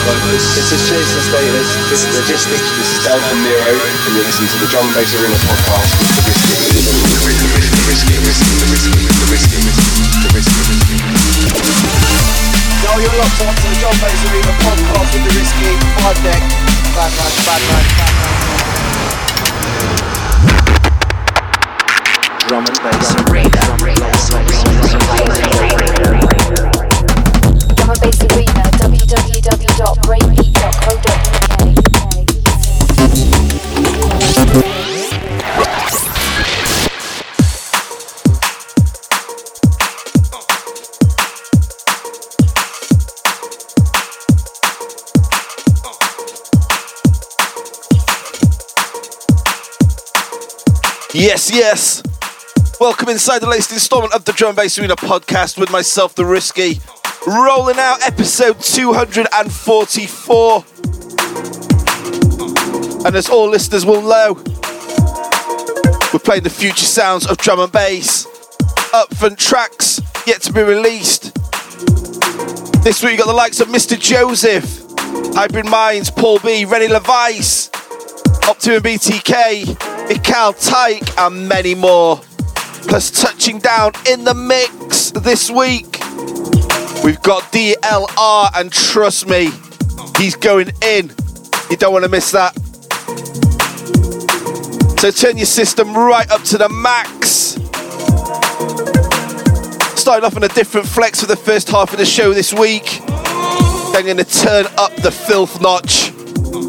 This, this is Chase and Status, this is Logistics, this is from Nero, and you're listening to the Drum and Bass Arena podcast with the Risky. Yo, you're locked on to the Drum and Bass Arena podcast with the Risky. Five deck. Bad man, bad man, bad man. Drum and Bass Arena. Drum and Bass Arena, www.breakbeat.co.uk. Yes, yes. Welcome inside the latest installment of the Drum Bass Arena podcast with myself, The Risky. Rolling out episode 244. And as all listeners will know, we're playing the future sounds of drum and bass. up Upfront tracks yet to be released. This week you got the likes of Mr. Joseph, Hybrid Minds, Paul B, Rene LaVice, Optimum BTK, Mikal Tyke, and many more. Plus, touching down in the mix this week, we've got DLR, and trust me, he's going in. You don't want to miss that. So, turn your system right up to the max. Starting off on a different flex for the first half of the show this week. Then going to turn up the filth notch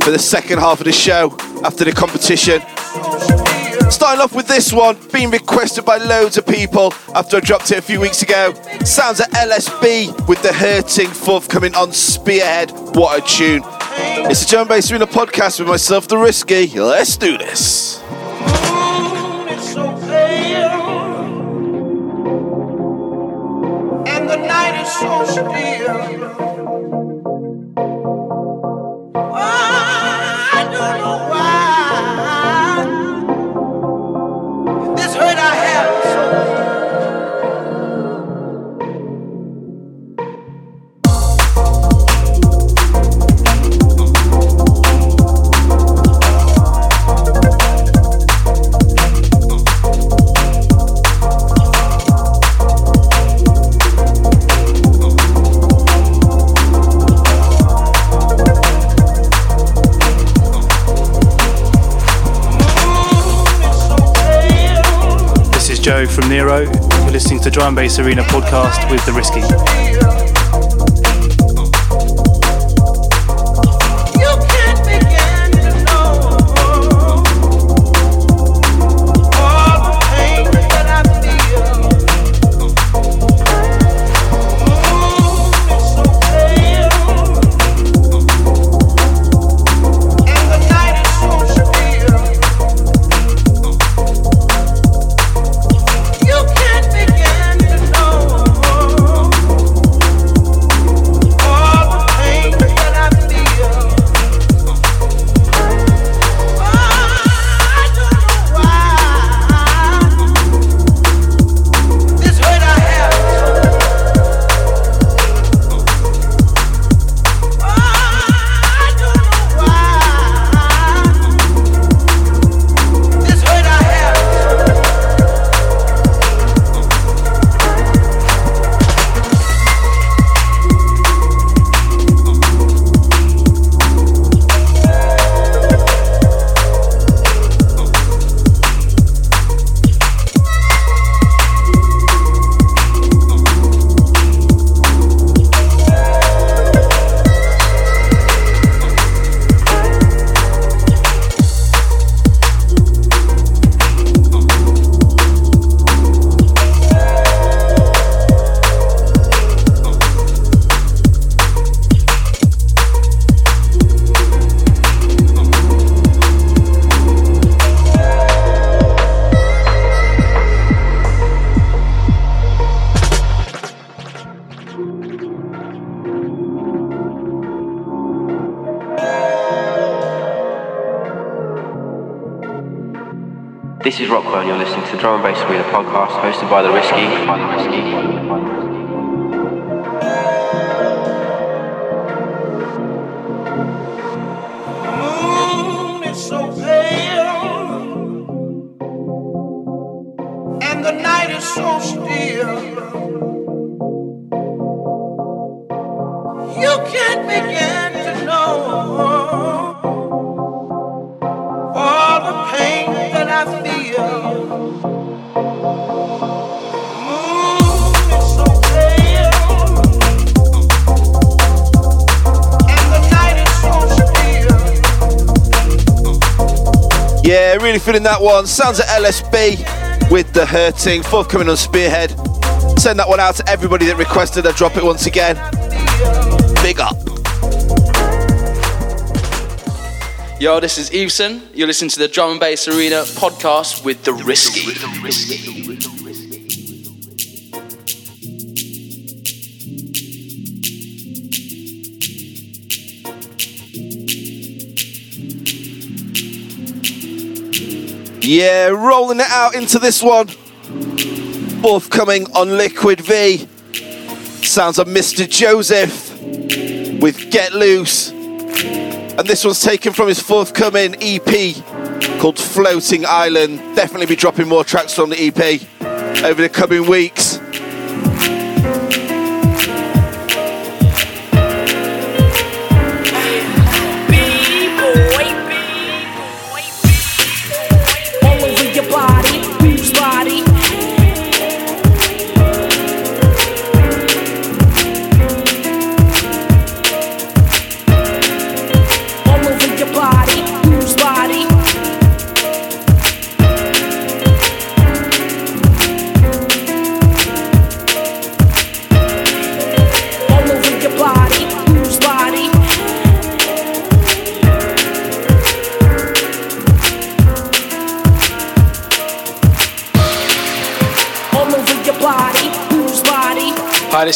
for the second half of the show after the competition. Starting off with this one, being requested by loads of people after I dropped it a few weeks ago. Sounds at LSB with the hurting forthcoming on Spearhead. What a tune. It's a Drum Bass Arena podcast with myself, The Risky. Let's do this. From Nero. You're listening to Drum Bass Arena podcast with The Risky. Yeah, really feeling that one. Sounds of LSB with the hurting. Forthcoming on Spearhead. Send that one out to everybody that requested I drop it once again. Big up. Yo, this is Eveson. You're listening to the Drum and Bass Arena podcast with The Risky. Yeah, rolling it out into this one. Forthcoming on Liquid V. Sounds of Mr. Joseph with Get Loose. And this one's taken from his forthcoming EP called Floating Island. Definitely be dropping more tracks from the EP over the coming weeks.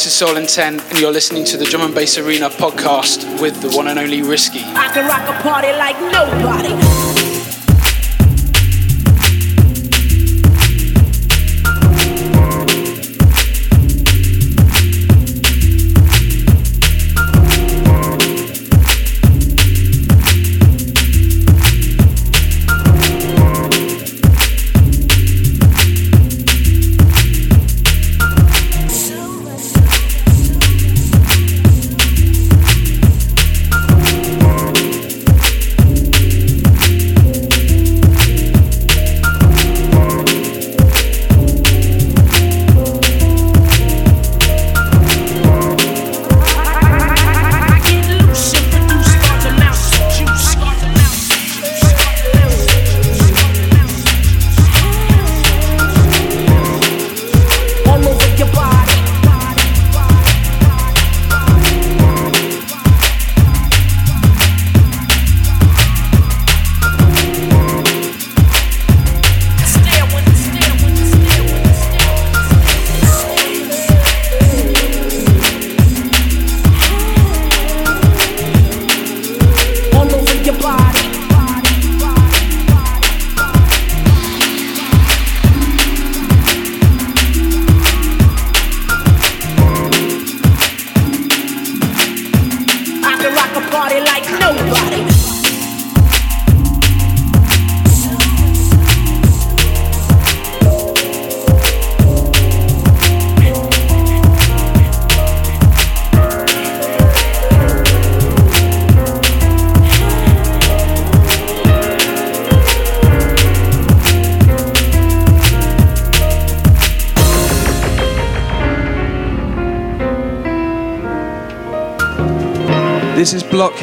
This is Soul and 10, and you're listening to the Drum and Bass Arena podcast with the one and only Risky. I can rock a party like nobody.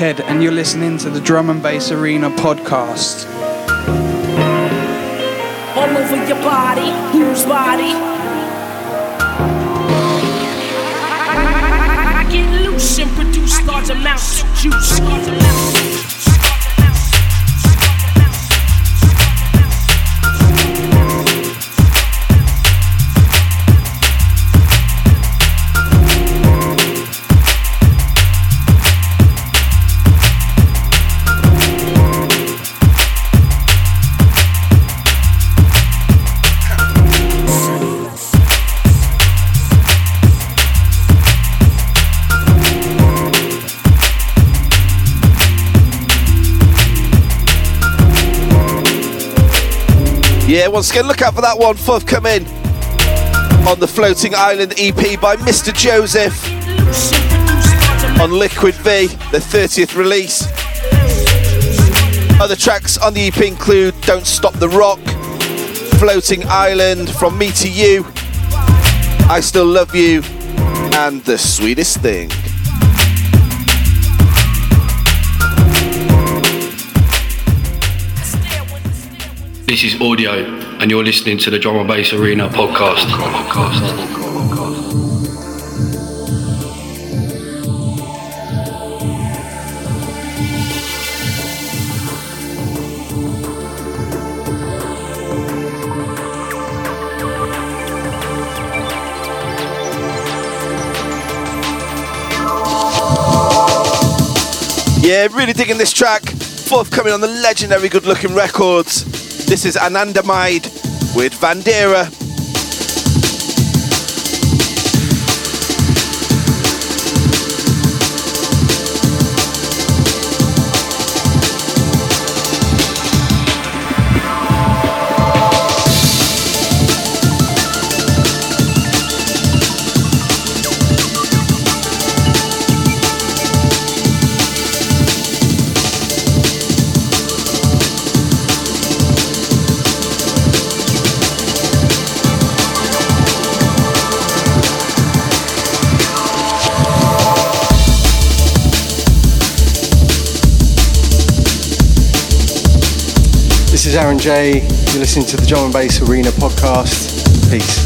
And you're listening to the Drum and Bass Arena podcast. All over your body, body? Get loose and produce large amounts of juice. Once again, look out for that one Fuff come in on the Floating Island EP by Mr. Joseph on Liquid V, the 30th release. Other tracks on the EP include Don't Stop the Rock, Floating Island, From Me to You, I Still Love You, and The Sweetest Thing. This is audio, and you're listening to the Drum and Bass Arena podcast. Yeah, really digging this track. Forthcoming on the legendary Good Looking Records. This is Anandamide with Vandera. J. You're listening to the Drum and Bass Arena podcast. Peace.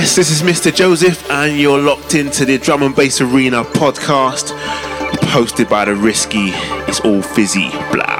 Yes, this is Mr. Joseph, and you're locked into the Drum and Bass Arena podcast, hosted by the Risky. It's all fizzy, blow.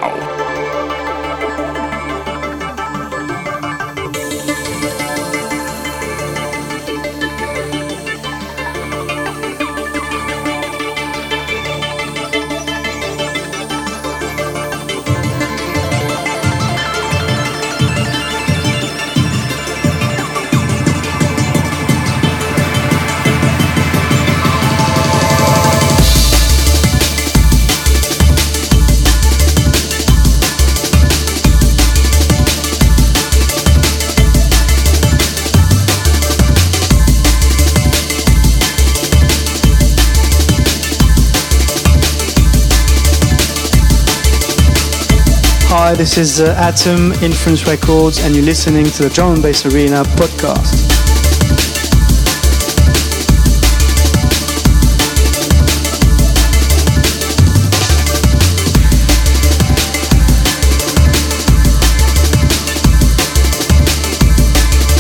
Hi, this is uh, Atom Inference Records, and you're listening to the Drum and Bass Arena podcast.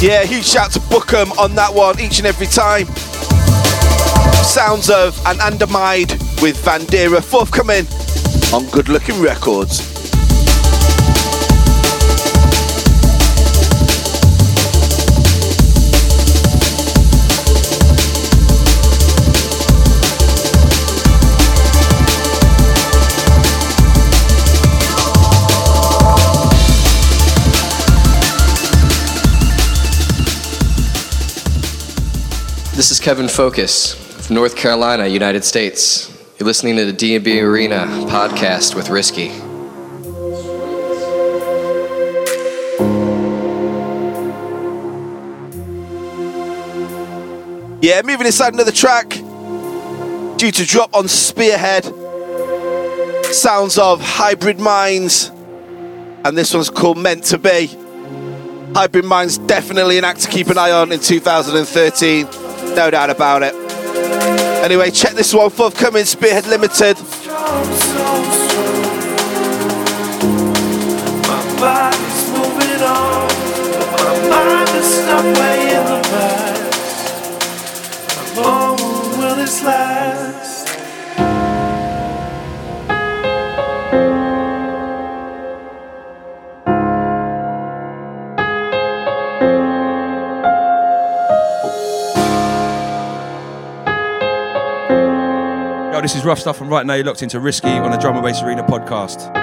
Yeah, huge shout to Bukem on that one each and every time. Sounds of Anandamide with Vandera forthcoming on Good Looking Records. This is Kevin Focus from North Carolina, United States. You're listening to the D&B Arena podcast with Risky. Yeah, moving inside another track. Due to drop on Spearhead. Sounds of Hybrid Minds. And this one's called Meant to Be. Hybrid Minds definitely an act to keep an eye on in 2013. No doubt about it. Anyway, check this one forthcoming Spearhead Limited. Is Rough Stuff, and right now you're locked into Risky on the Drum and Bass Arena podcast.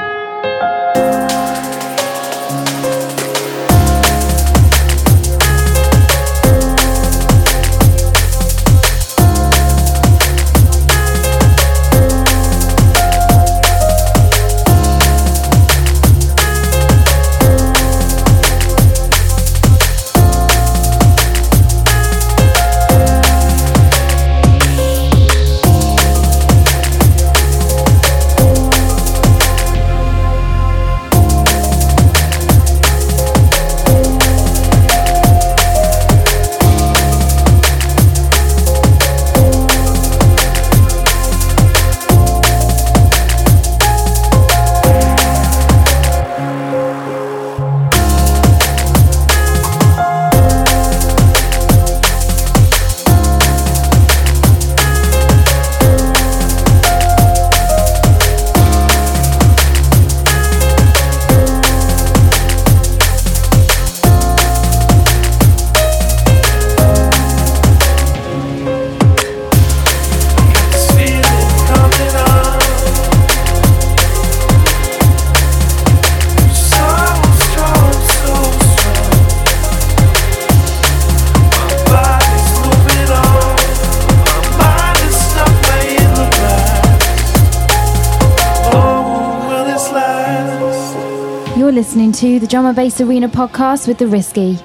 To the Drum and Bass Arena podcast with The Risky.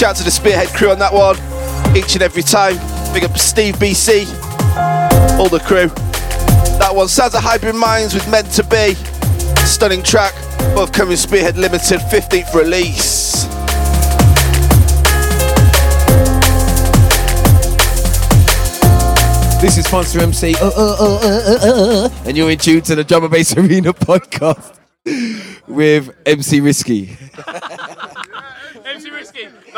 Shout to the Spearhead crew on that one. Each and every time. Big up Steve BC. All the crew. That one sounds of Hybrid Minds with Meant to Be. Stunning track. Forthcoming Spearhead Limited 15th release. This is Monster MC, uh, uh, uh, uh, uh, uh, and you're in tune to the Drum and Bass Arena podcast with MC Risky. MC Risky. No, that's the one. No, that's the one.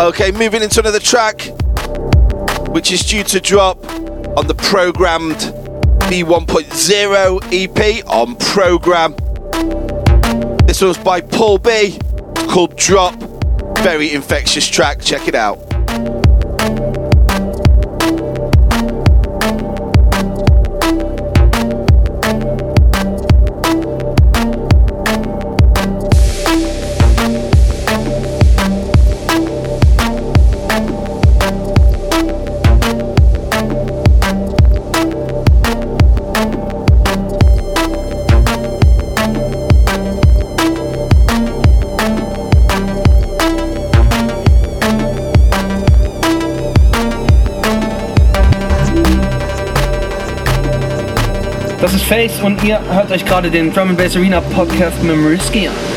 Okay, moving into another track, which is due to drop on the programmed B1.0 EP on program. This one's by Paul B, called Drop. Very infectious track. Check it out. Ist Face und ihr hört euch gerade den Drum Bass Arena Podcast Risky an.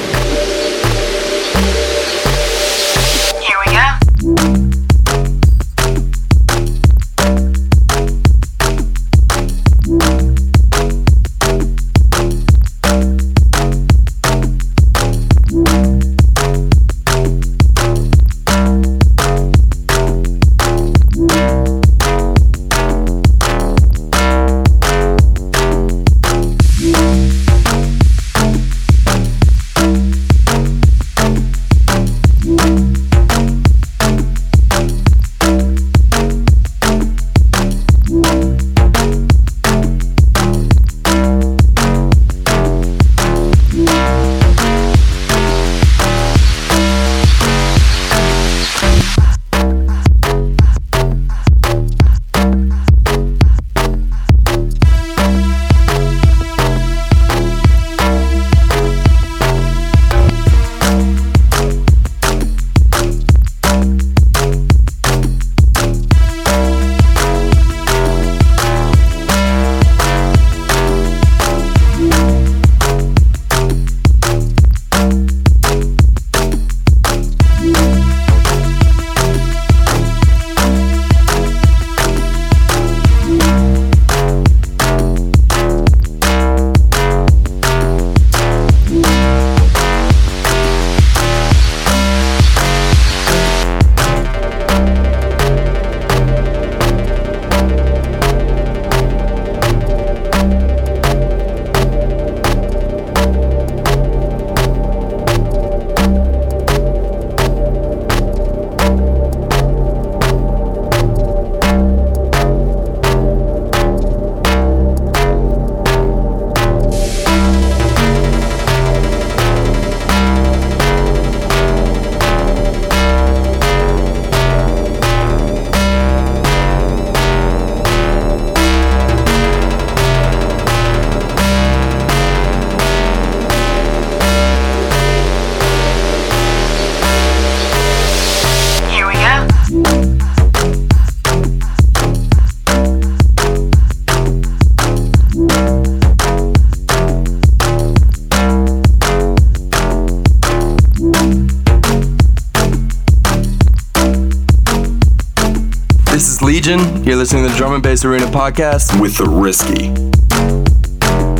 Drum and Bass Arena podcast with the Risky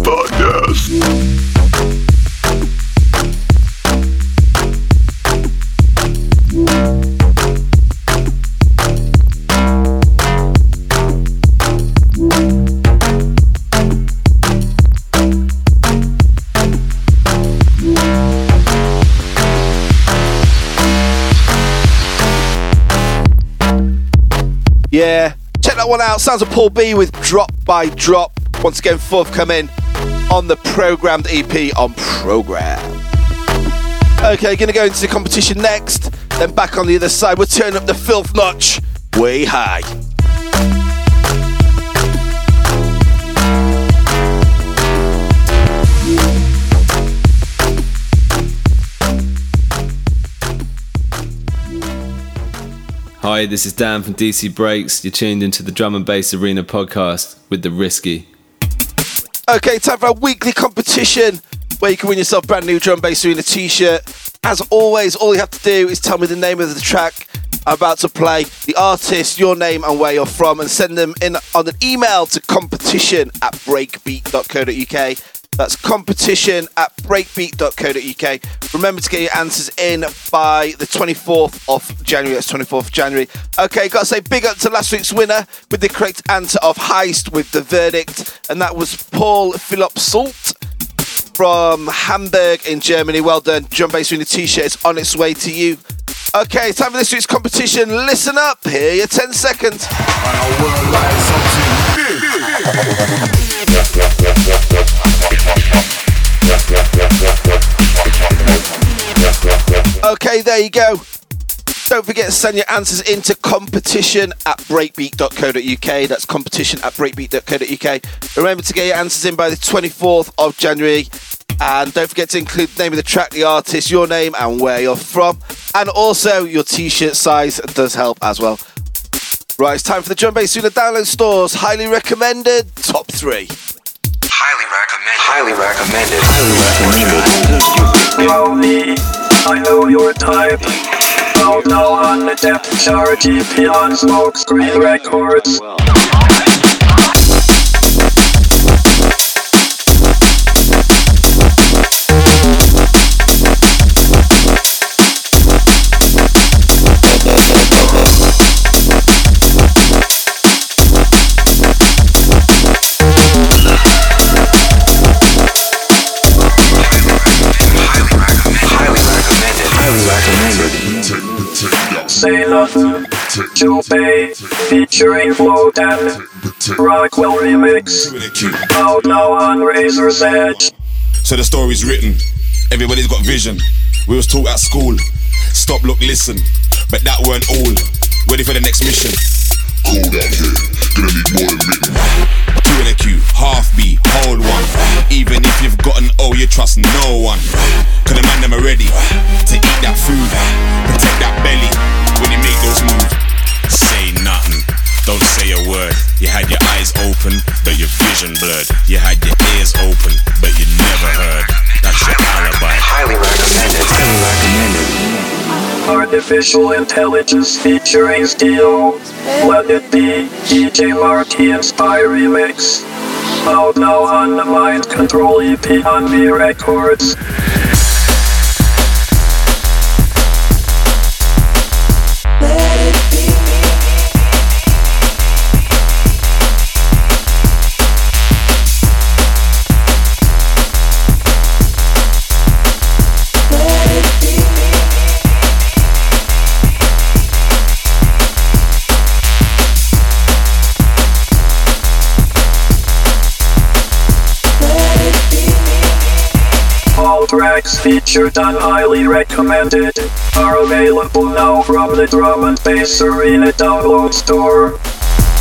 podcast. Yeah, one out. Sounds of Paul B with Drop by Drop. Once again, forthcoming on the programmed EP on Program. Okay, gonna go into the competition next. Then back on the other side, we'll turn up the filth notch way high. Hi, this is Dan from DC Breaks. You're tuned into the Drum and Bass Arena podcast with the Risky. Okay, time for a weekly competition where you can win yourself brand new drum bass arena t-shirt. As always, all you have to do is tell me the name of the track I'm about to play, the artist, your name and where you're from, and send them in on an email to competition at breakbeat.co.uk. That's competition at breakbeat.co.uk. Remember to get your answers in by the 24th of January. That's 24th of January. Okay, got to say big up to last week's winner with the correct answer of Heist with the verdict, and that was Paul Philip Salt from Hamburg in Germany. Well done. Drum Bass Arena t-shirt is on its way to you. Okay, time for this week's competition. Listen up. Here are your 10 seconds. Okay, there you go. Don't forget to send your answers into competition at breakbeat.co.uk. That's competition at breakbeat.co.uk. Remember to get your answers in by the 24th of January. And don't forget to include the name of the track, the artist, your name, and where you're from. And also, your t shirt size does help as well. Right, it's time for the Drum Bass Sooner download stores. Highly recommended, top three. Highly recommended. Highly recommended. I know your type. Out now on the depth chart, GP on smoke screen records. Say nothing. Jubei featuring Flodan. Rockwell remix. Out now on Razor's Edge. So the story's written. Everybody's got vision. We was taught at school. Stop, look, listen. But that weren't all. Ready for the next mission. Cold out here. Gonna need more than written. In a queue, half B, hold one. Even if you've got an O, you trust no one. Cause the man them are ready to eat that food, protect that belly when you make those moves. Say nothing, don't say a word. You had your eyes open, but your vision blurred. You had your ears open, but you never heard. That's your alibi. Highly recommended. Highly recommended. Artificial intelligence featuring Steel. Let it be DJ Marty Inspire remix. Oh, Out now on the Mind Control EP on V Records. Tracks featured and highly recommended are available now from the Drum and Bass Arena download store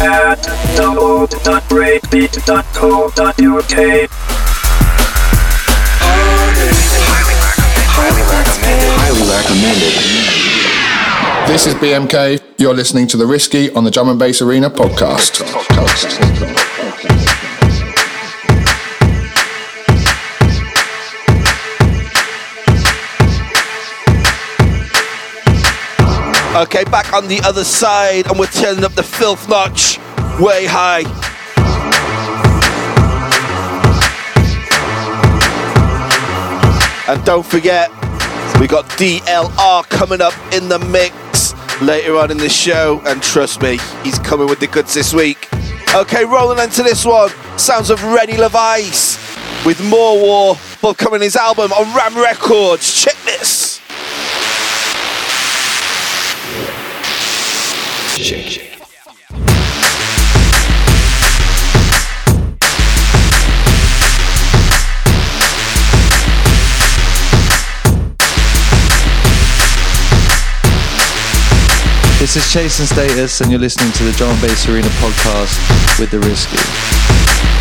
at download.breakbeat.co.uk. Highly recommended. This is BMK. You're listening to The Risky on the Drum and Bass Arena podcast. Okay, back on the other side, and we're turning up the filth notch way high. And don't forget, we got DLR coming up in the mix later on in the show, and trust me, he's coming with the goods this week. Okay, rolling into this one. Sounds of Rene LaVice with More War forthcoming his album on Ram Records. Check this. This is Chase and Status, and you're listening to the Drum and Bass Arena podcast with The Risky.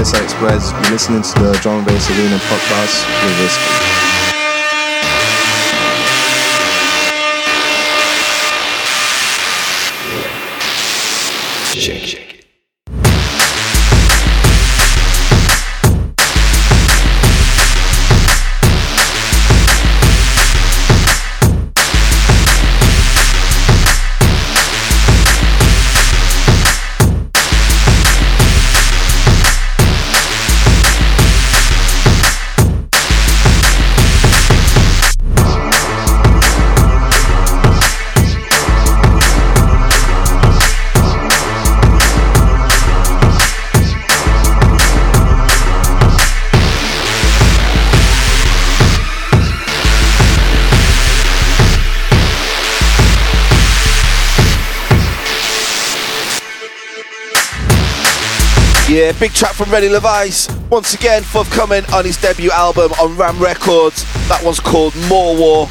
You're listening to the Drum Bass Arena podcast with Risky. Big track from Rene LaVice. Once again, forthcoming on his debut album on Ram Records. That one's called More War.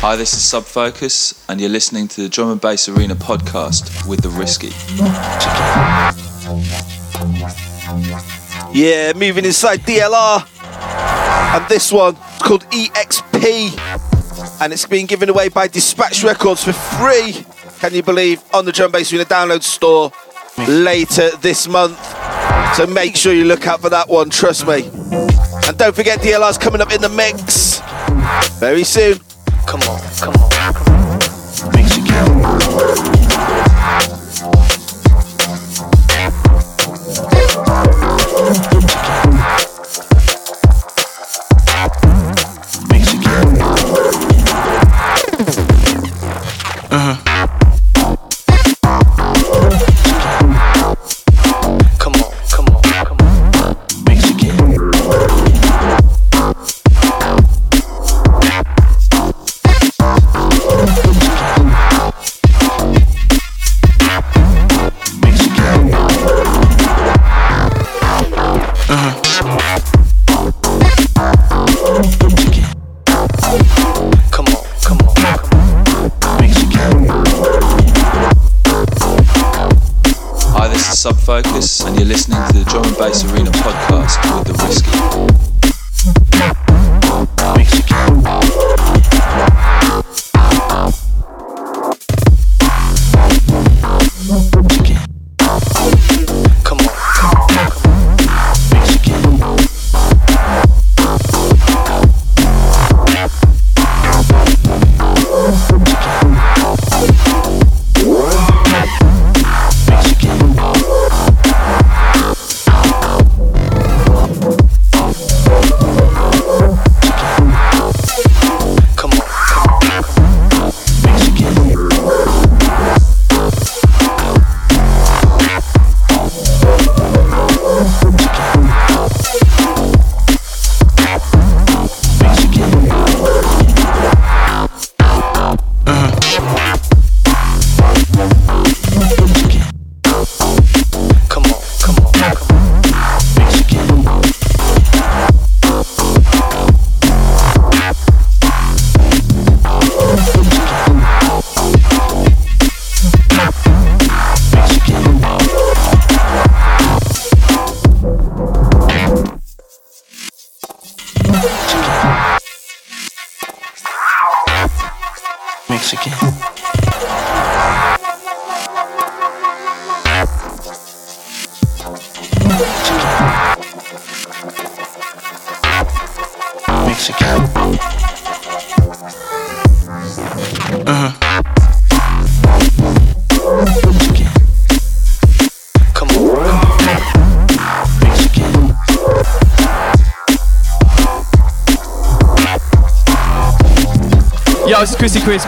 Hi, this is Sub Focus, and you're listening to the Drum and Bass Arena podcast with The Risky. Yeah, moving inside DLR. And this one is called EXP. And it's being given away by Dispatch Records for free. Can you believe? On the Drum Bass Arena download store later this month. So make sure you look out for that one, trust me. And don't forget DLR's coming up in the mix very soon. Come on, come on, come on. Makes you count.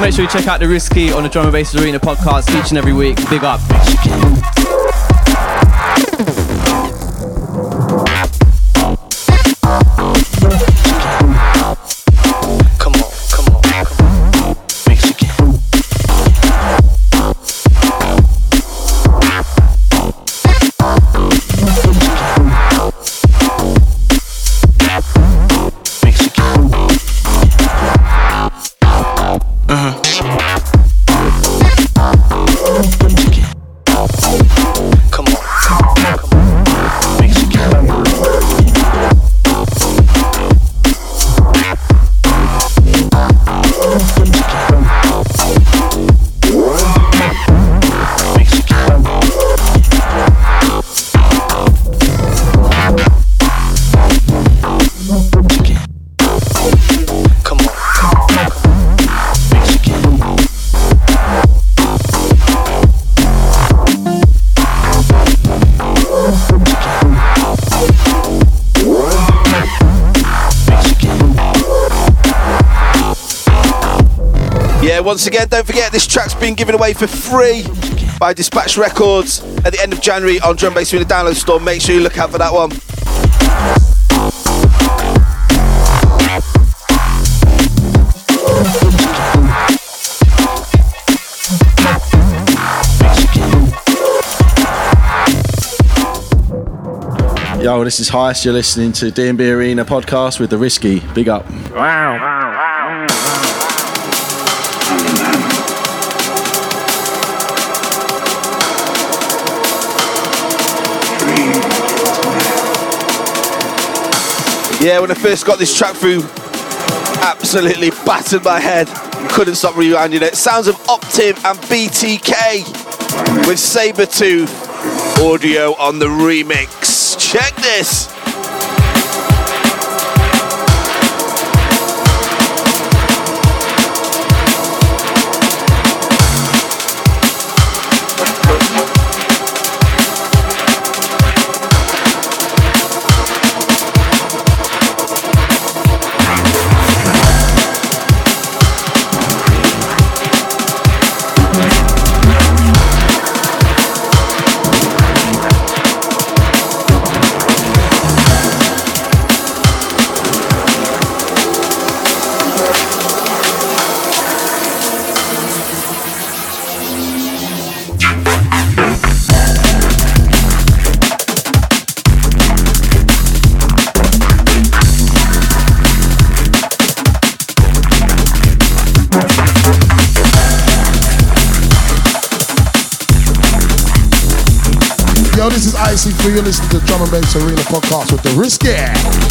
Make sure you check out the Risky on the Drum and Bass Arena podcast each and every week. Big up. Once again, don't forget this track's been given away for free by Dispatch Records at the end of January on Drum Bass Arena Download Store. Make sure you look out for that one. Yo, this is Heist. You're listening to DB Arena podcast with the Risky. Big up. Yeah, when I first got this track through, absolutely battered my head. Couldn't stop rewinding it. Sounds of Optiv and BTK with Sabertooth audio on the remix. Check this. Bass Arena podcast with the Risky.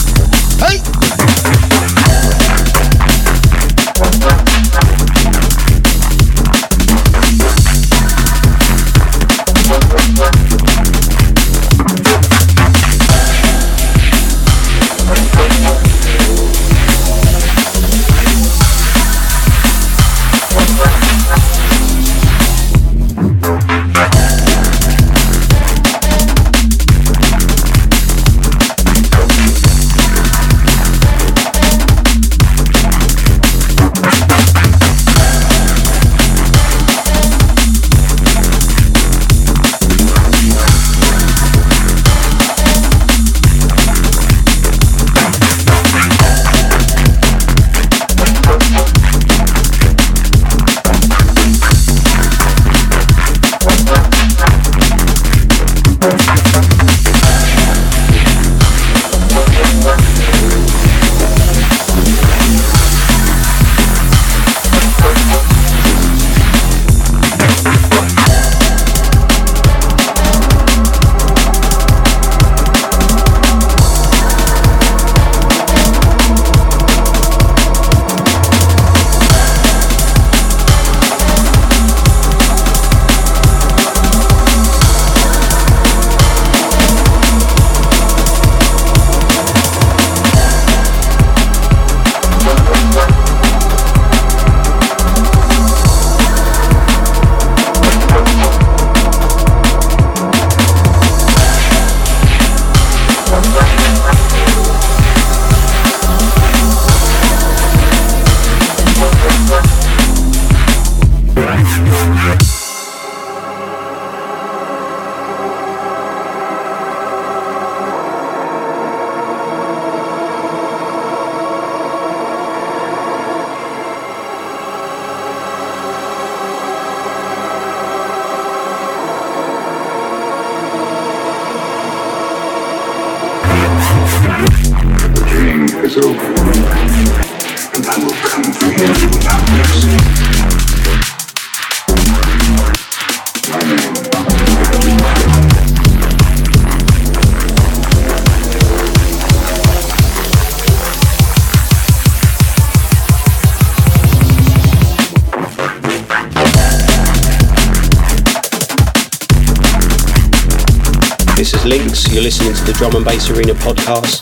Drum and Bass Arena podcast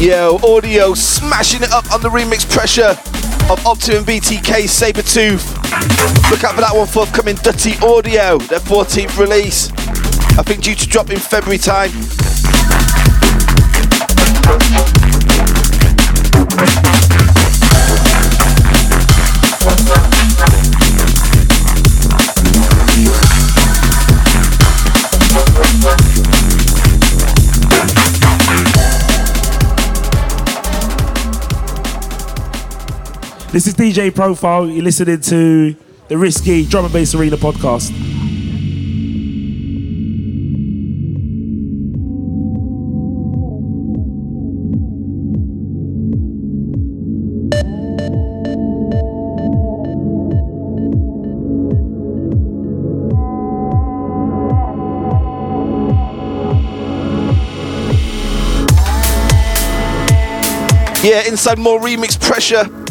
Yo, audio smashing it up on the remix pressure of Optiv and BTK Sabertooth. Look out for that one forthcoming Dutty Audio, their 14th release. I think due to drop in February time. This is DJ Profile. You're listening to the Risky Drum and Bass Arena podcast. Yeah, inside more remix pressure.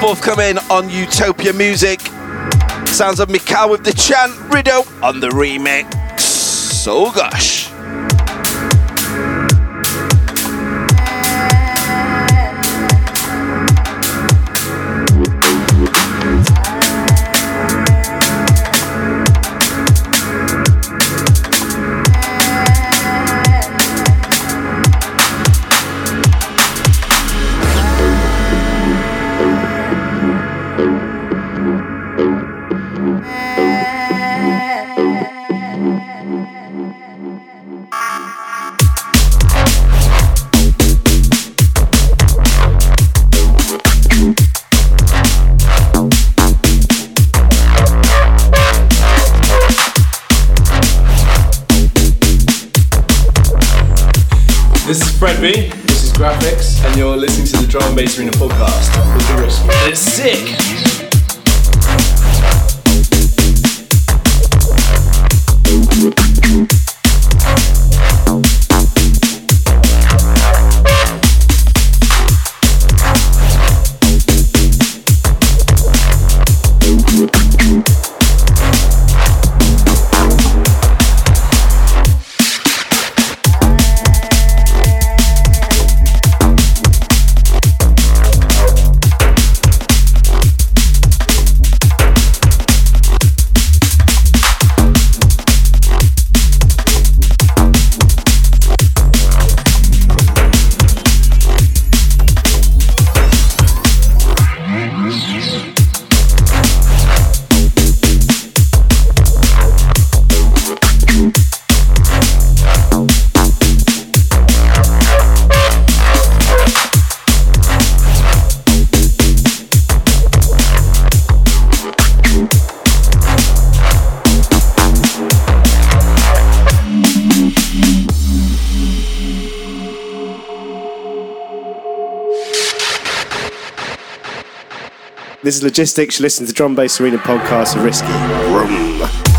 Forthcoming on Utopia Music. Sounds of Mikal with the chant, Rido on the remix. So gosh. Is This is Graphics, and you're listening to the Drum and Bass Arena podcast with the. It's sick. This is Logistics. You listen to Drum Bass Arena podcast Risky.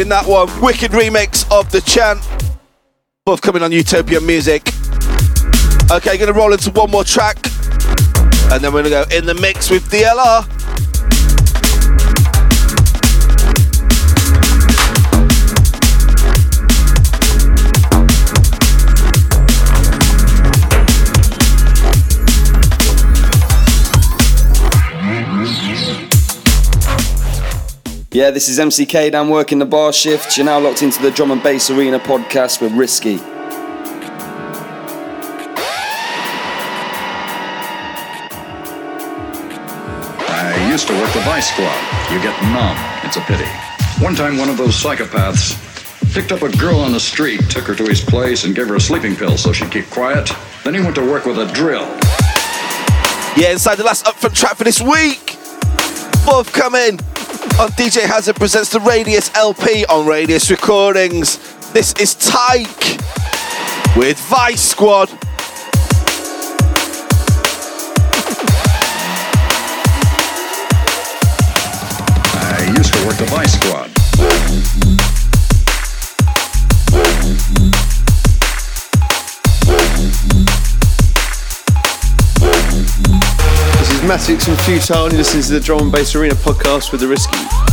Feeling that one. Wicked remix of the chant. Both coming on Utopia Music. Okay, gonna roll into one more track. And then we're gonna go in the mix with DLR. Yeah, this is MCK down working the bar shift. You're now locked into the Drum and Bass Arena podcast with Risky. I used to work the Vice Squad. You get numb. It's a pity. One time, one of those psychopaths picked up a girl on the street, took her to his place, and gave her a sleeping pill so she'd keep quiet. Then he went to work with a drill. Yeah, inside the last upfront track for this week. Both Forthcoming Oh, on DJ Hazard presents the Radius LP on Radius Recordings. This is Tyke with Vice Squad. I used to work the Vice Squad. Matrix and Futile, and you're listening to the Drum and Bass Arena podcast with the Risky.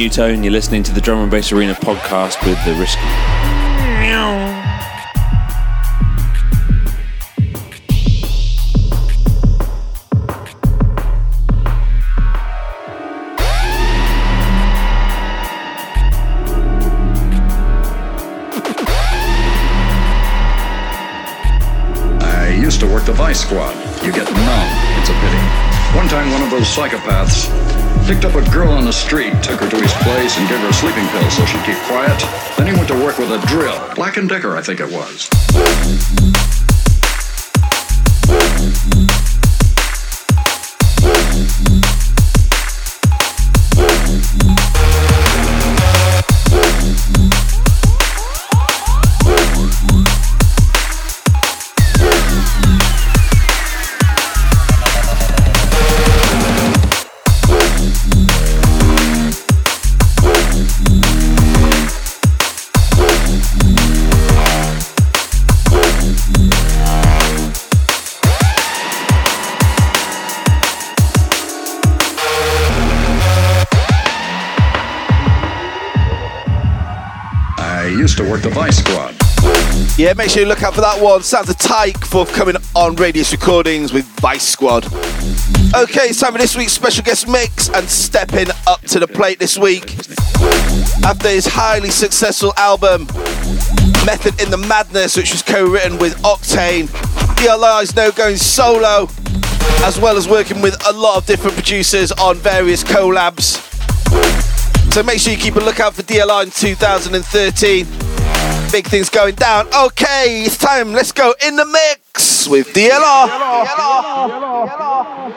Nu:Tone. You're listening to the Drum and Bass Arena podcast with the Risky. He went to work with a drill. Black and Decker, I think it was. Yeah, make sure you look out for that one. Sounds of Tyke for coming on Radius Recordings with Vice Squad. Okay, it's time for this week's special guest mix and stepping up to the plate this week. After his highly successful album, Method in the Madness, which was co written with Octane, DLR is now going solo, as well as working with a lot of different producers on various collabs. So make sure you keep a lookout for DLR in 2013. Big things going down. Okay, it's time. Let's go in the mix with DLR. Thank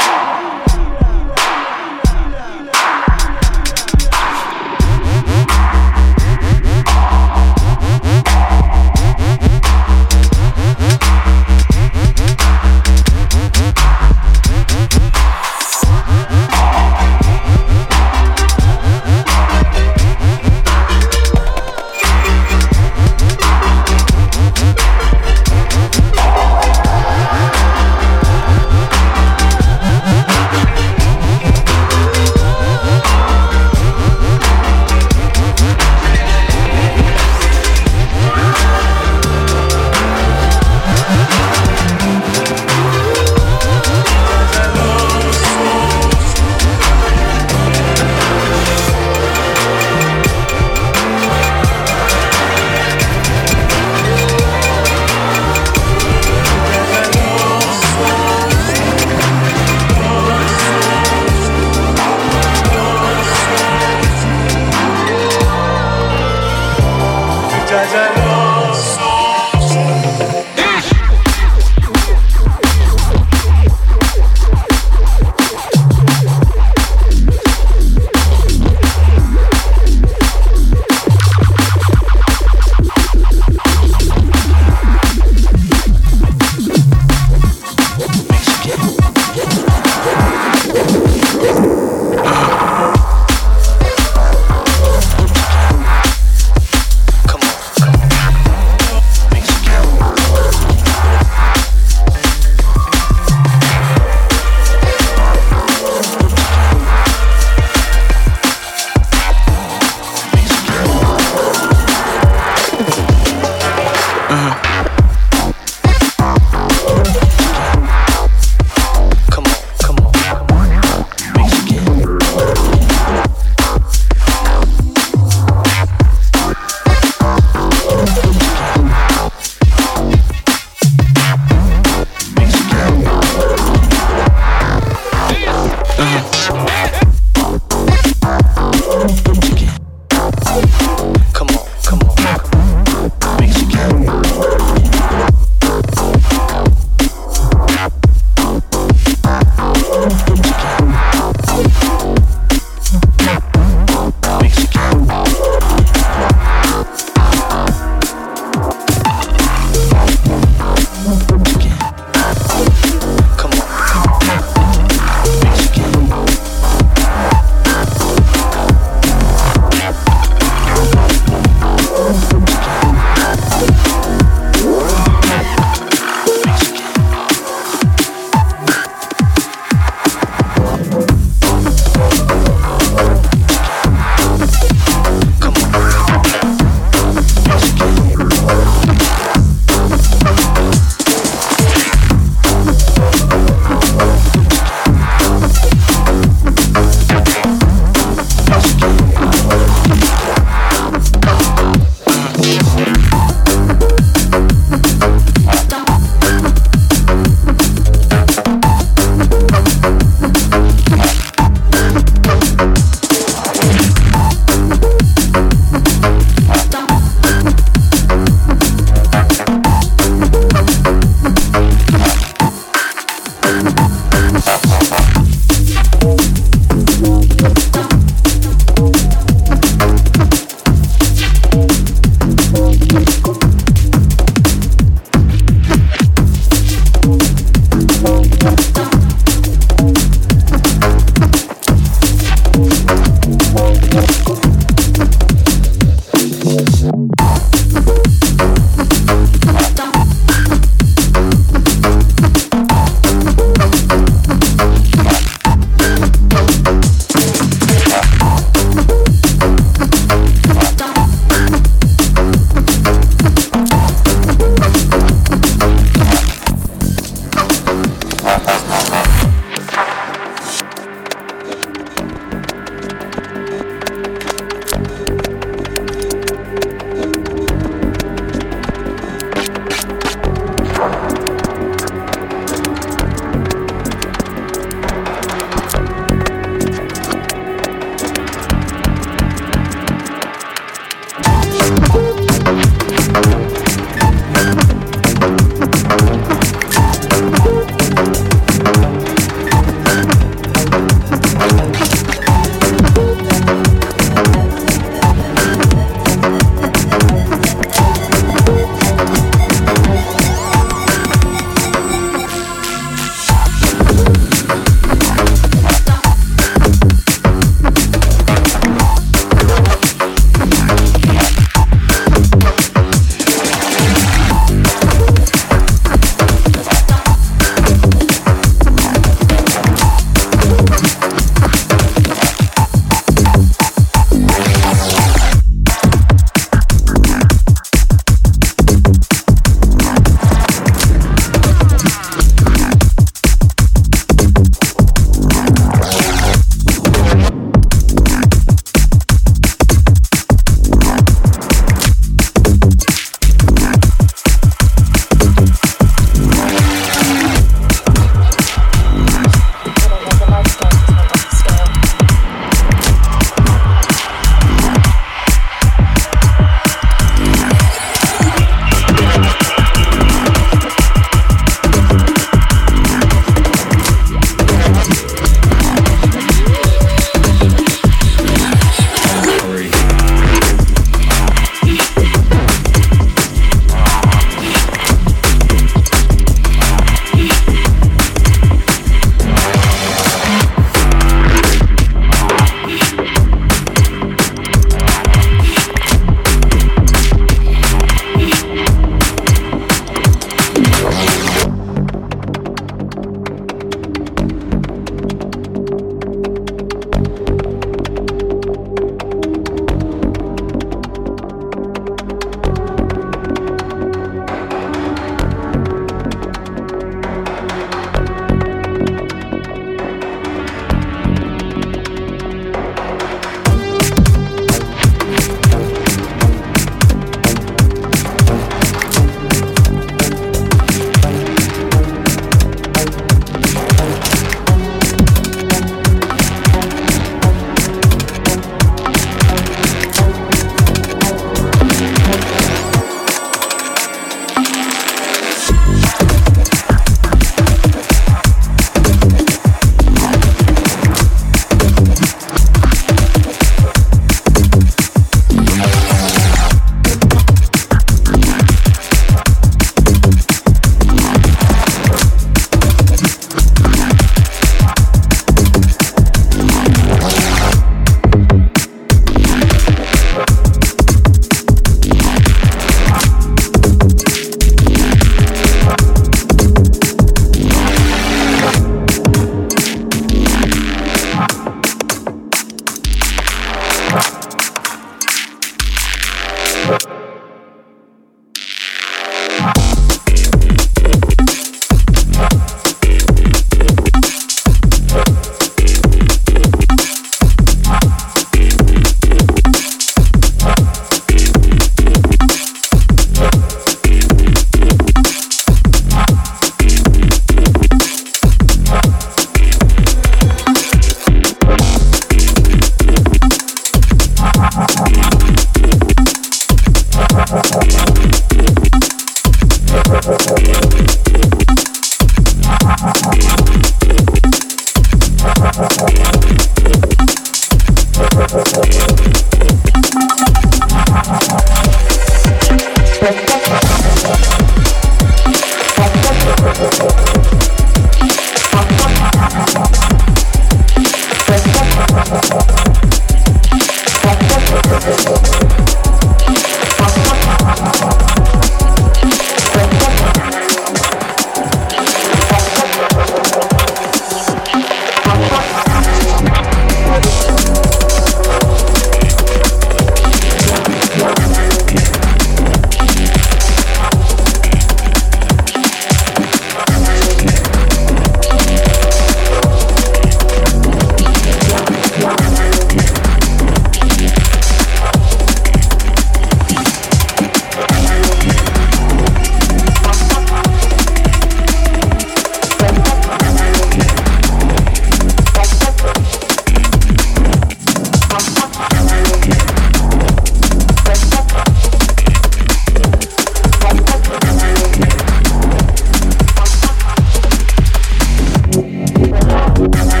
Bye.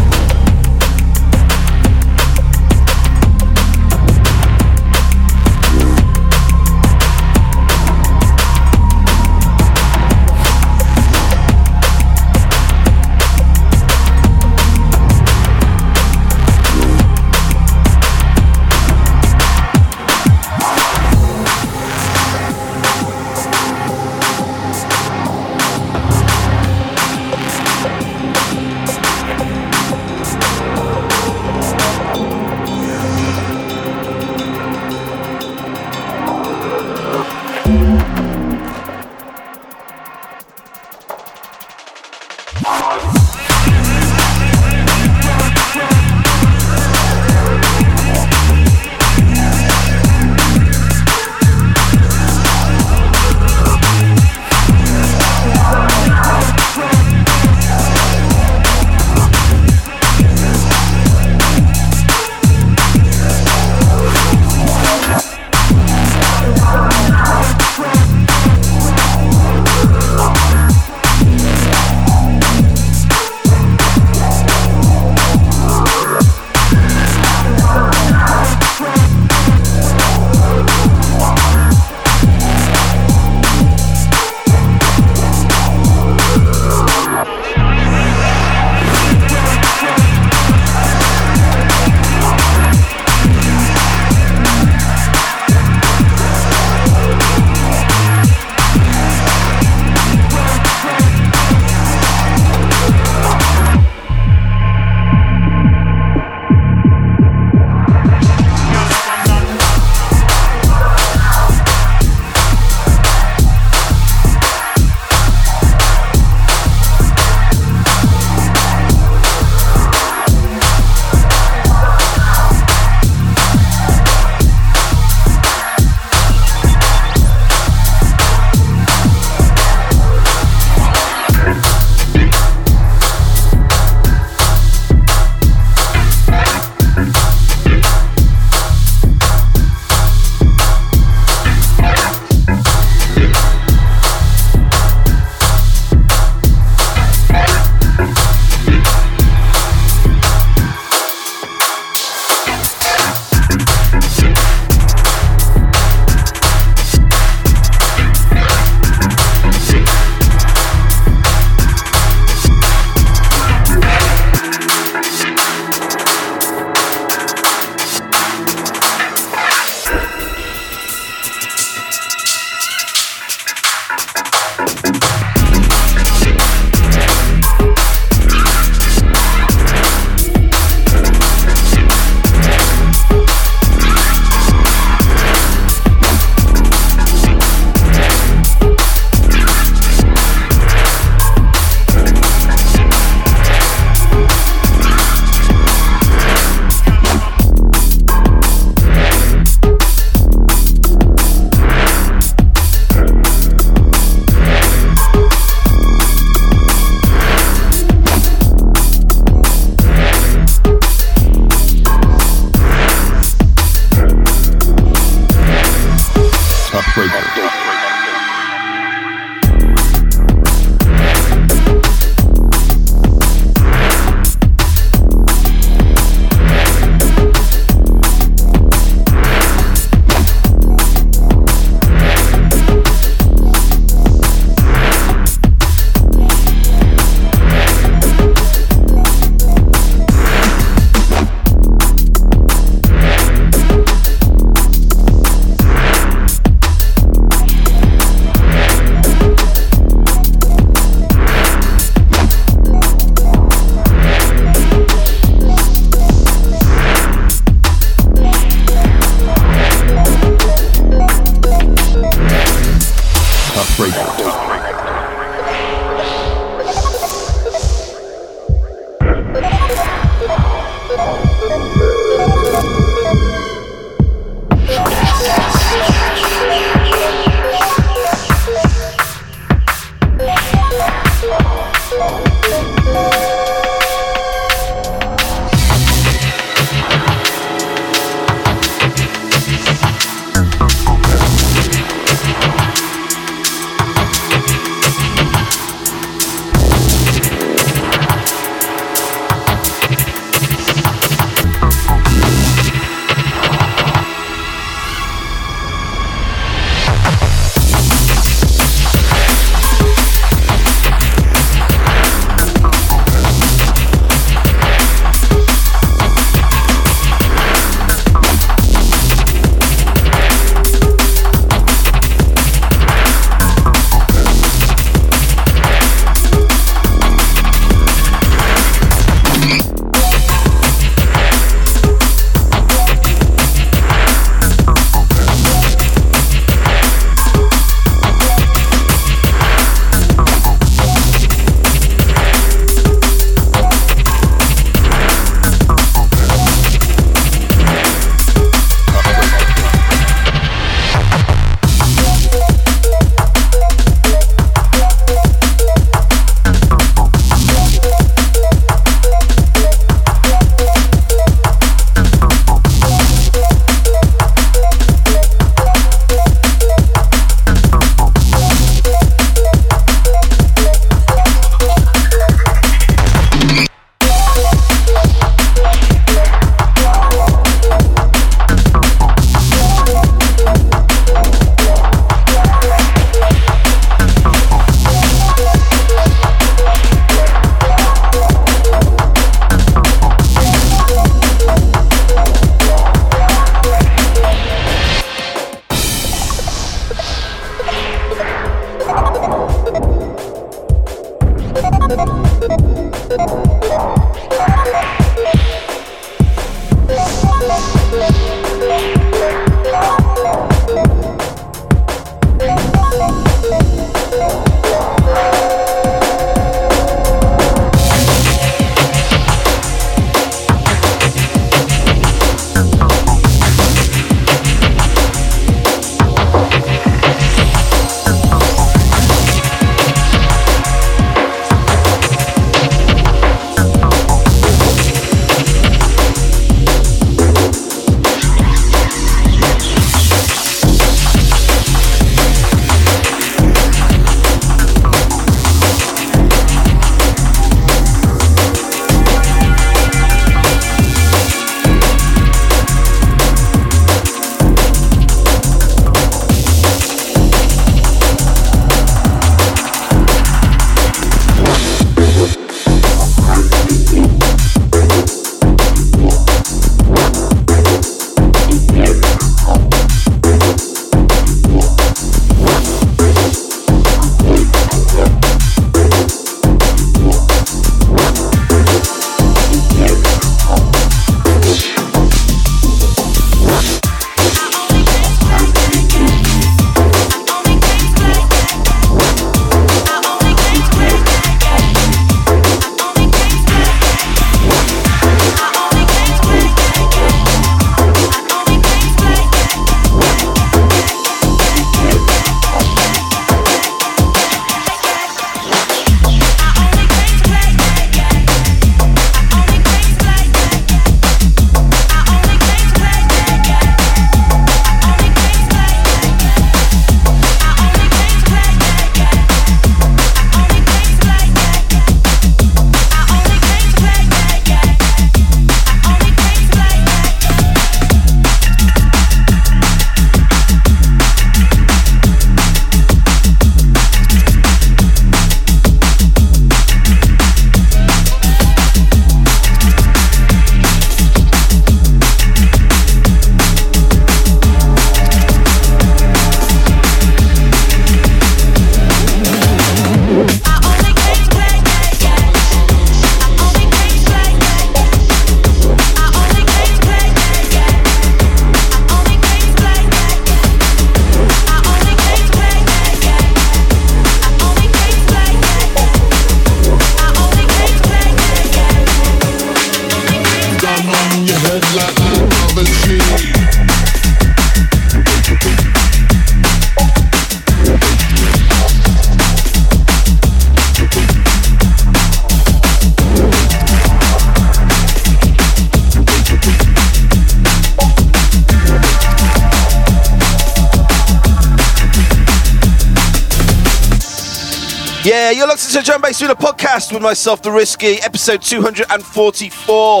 Yeah, you're listening to the Drum Bass Arena podcast with myself, The Risky, episode 244.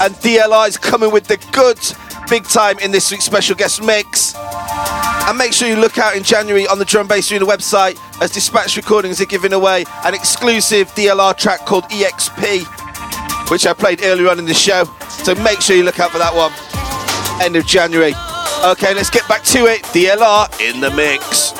And DLR's coming with the good big time in this week's special guest mix. And make sure you look out in January on the Drum Bass Arena website as Dispatch Recordings are giving away an exclusive DLR track called EXP, which I played earlier on in the show. So make sure you look out for that one. End of January. Okay, let's get back to it. DLR in the mix.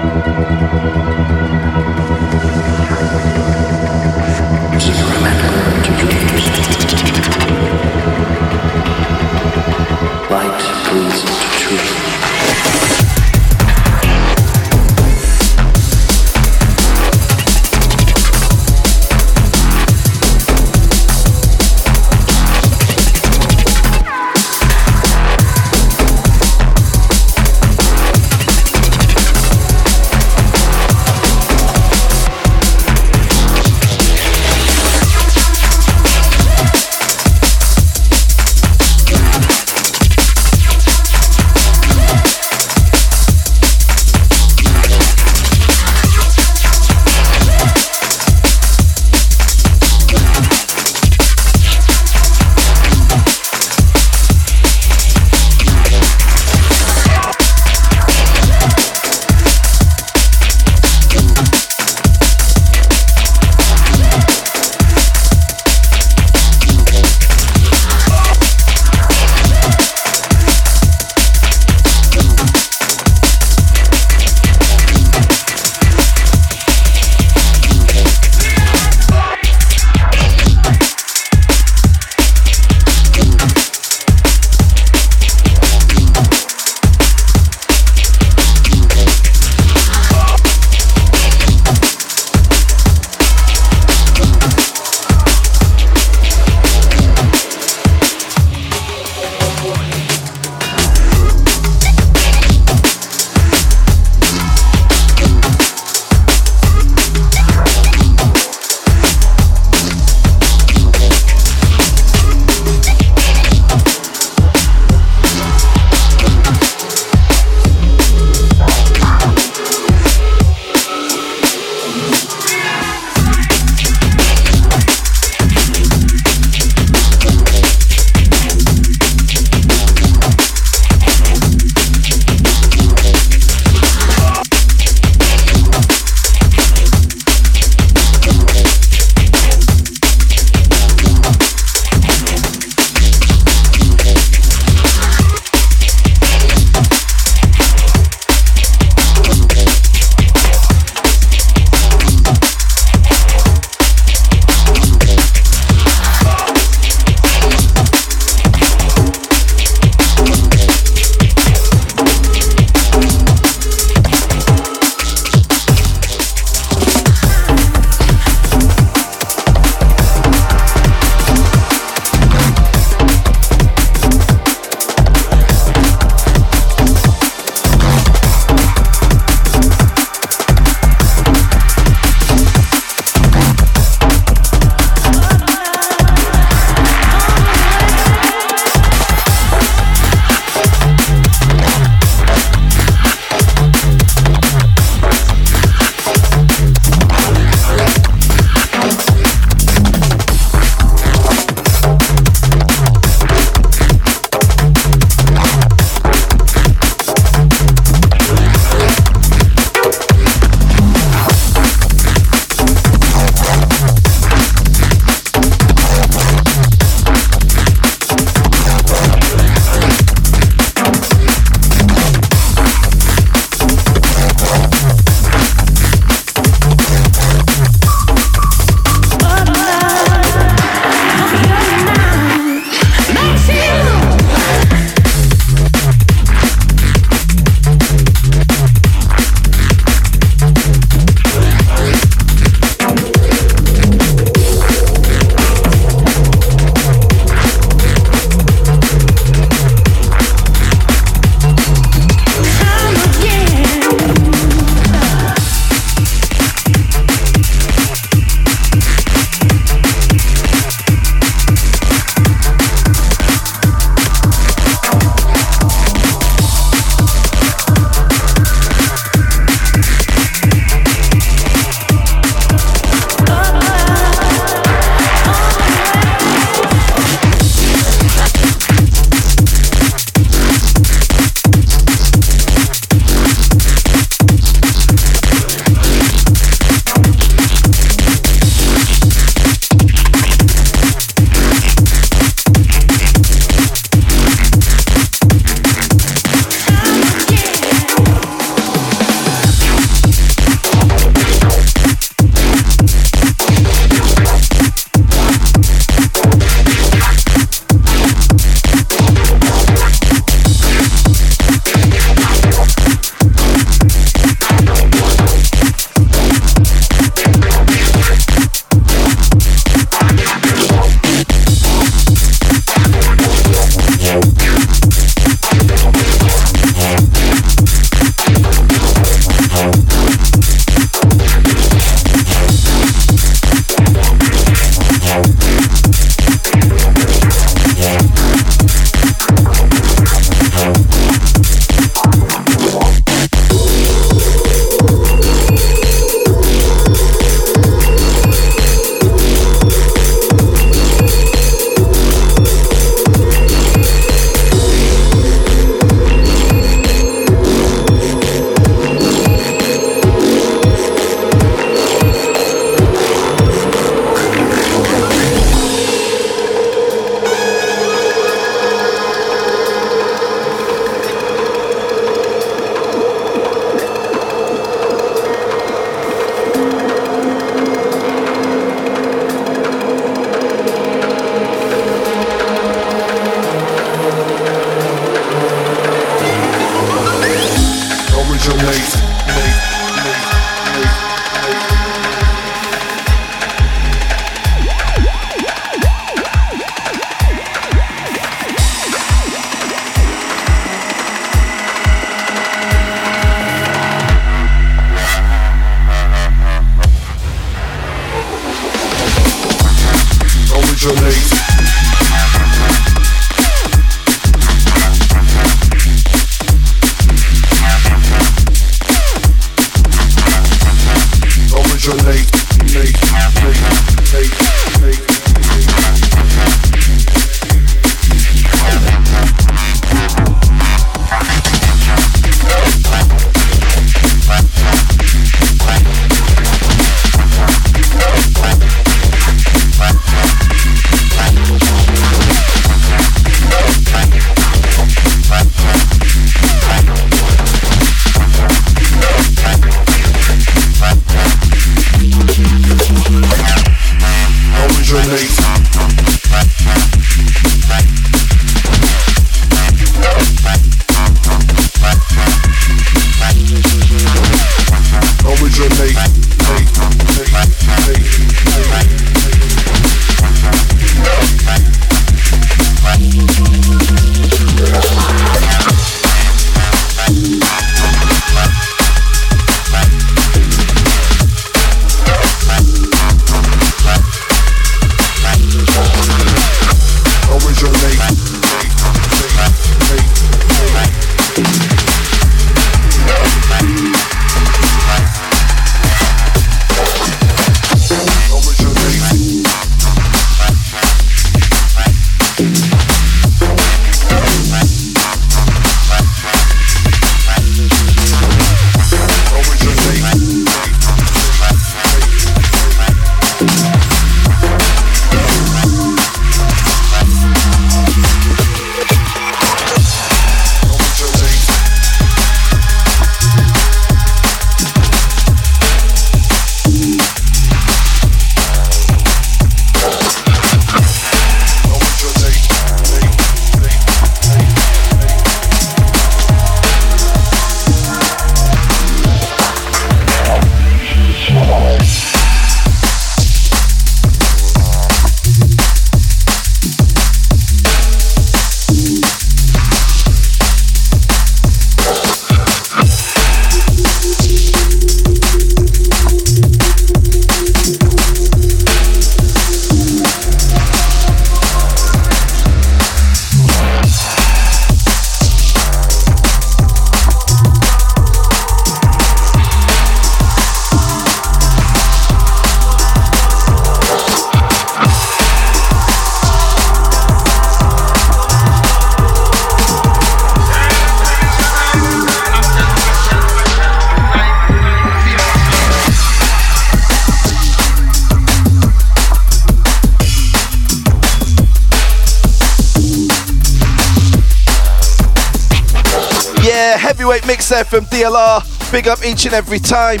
There from DLR. Big up each and every time.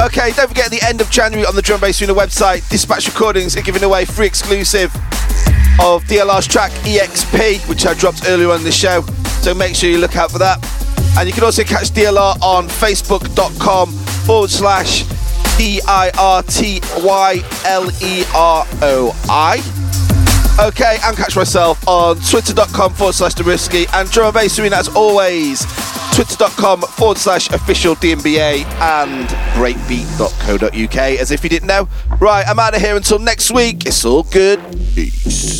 Okay, don't forget the end of January on the Drum Bass Arena website, Dispatch Recordings are giving away free exclusive of DLR's track EXP, which I dropped earlier on the show. So make sure you look out for that. And you can also catch DLR on facebook.com forward slash D I R T Y L E R O I. Okay, and catch myself on twitter.com forward slash the risky and drum bass arena as always. Twitter.com forward slash official DMBA and breakbeat.co.uk as if you didn't know. Right, I'm out of here until next week. It's all good. Peace.